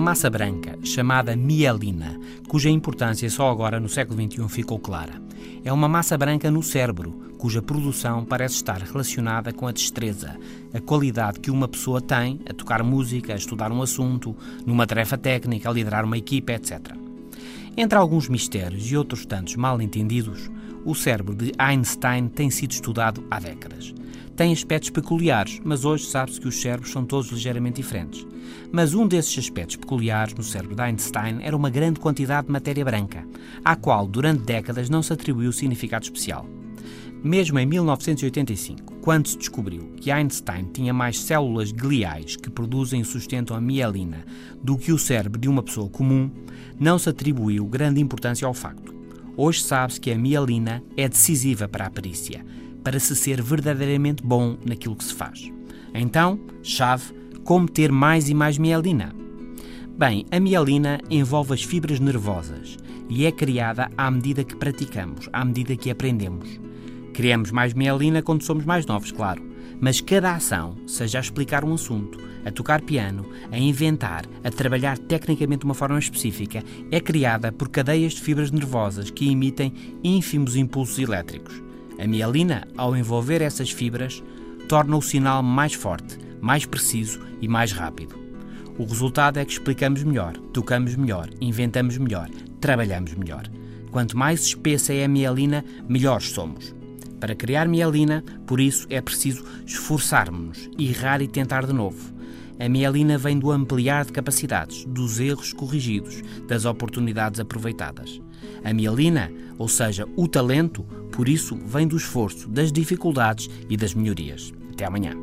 massa branca chamada mielina, cuja importância só agora no século XXI ficou clara. É uma massa branca no cérebro, cuja produção parece estar relacionada com a destreza, a qualidade que uma pessoa tem a tocar música, a estudar um assunto, numa tarefa técnica, a liderar uma equipa, etc. Entre alguns mistérios e outros tantos mal entendidos, o cérebro de Einstein tem sido estudado há décadas. Tem aspectos peculiares, mas hoje sabe-se que os cérebros são todos ligeiramente diferentes. Mas um desses aspectos peculiares no cérebro de Einstein era uma grande quantidade de matéria branca, à qual durante décadas não se atribuiu significado especial. Mesmo em 1985, quando se descobriu que Einstein tinha mais células gliais que produzem e sustentam a mielina do que o cérebro de uma pessoa comum, não se atribuiu grande importância ao facto. Hoje sabe-se que a mielina é decisiva para a perícia, para se ser verdadeiramente bom naquilo que se faz. Então, chave, como ter mais e mais mielina? Bem, a mielina envolve as fibras nervosas e é criada à medida que praticamos, à medida que aprendemos. Criamos mais mielina quando somos mais novos, claro, mas cada ação, seja a explicar um assunto, a tocar piano, a inventar, a trabalhar tecnicamente de uma forma específica, é criada por cadeias de fibras nervosas que emitem ínfimos impulsos elétricos. A mielina, ao envolver essas fibras, torna o sinal mais forte, mais preciso e mais rápido. O resultado é que explicamos melhor, tocamos melhor, inventamos melhor, trabalhamos melhor. Quanto mais espessa é a mielina, melhores somos. Para criar mielina, por isso é preciso esforçarmos-nos, errar e tentar de novo. A mielina vem do ampliar de capacidades, dos erros corrigidos, das oportunidades aproveitadas. A mielina, ou seja, o talento, por isso vem do esforço, das dificuldades e das melhorias. Até amanhã.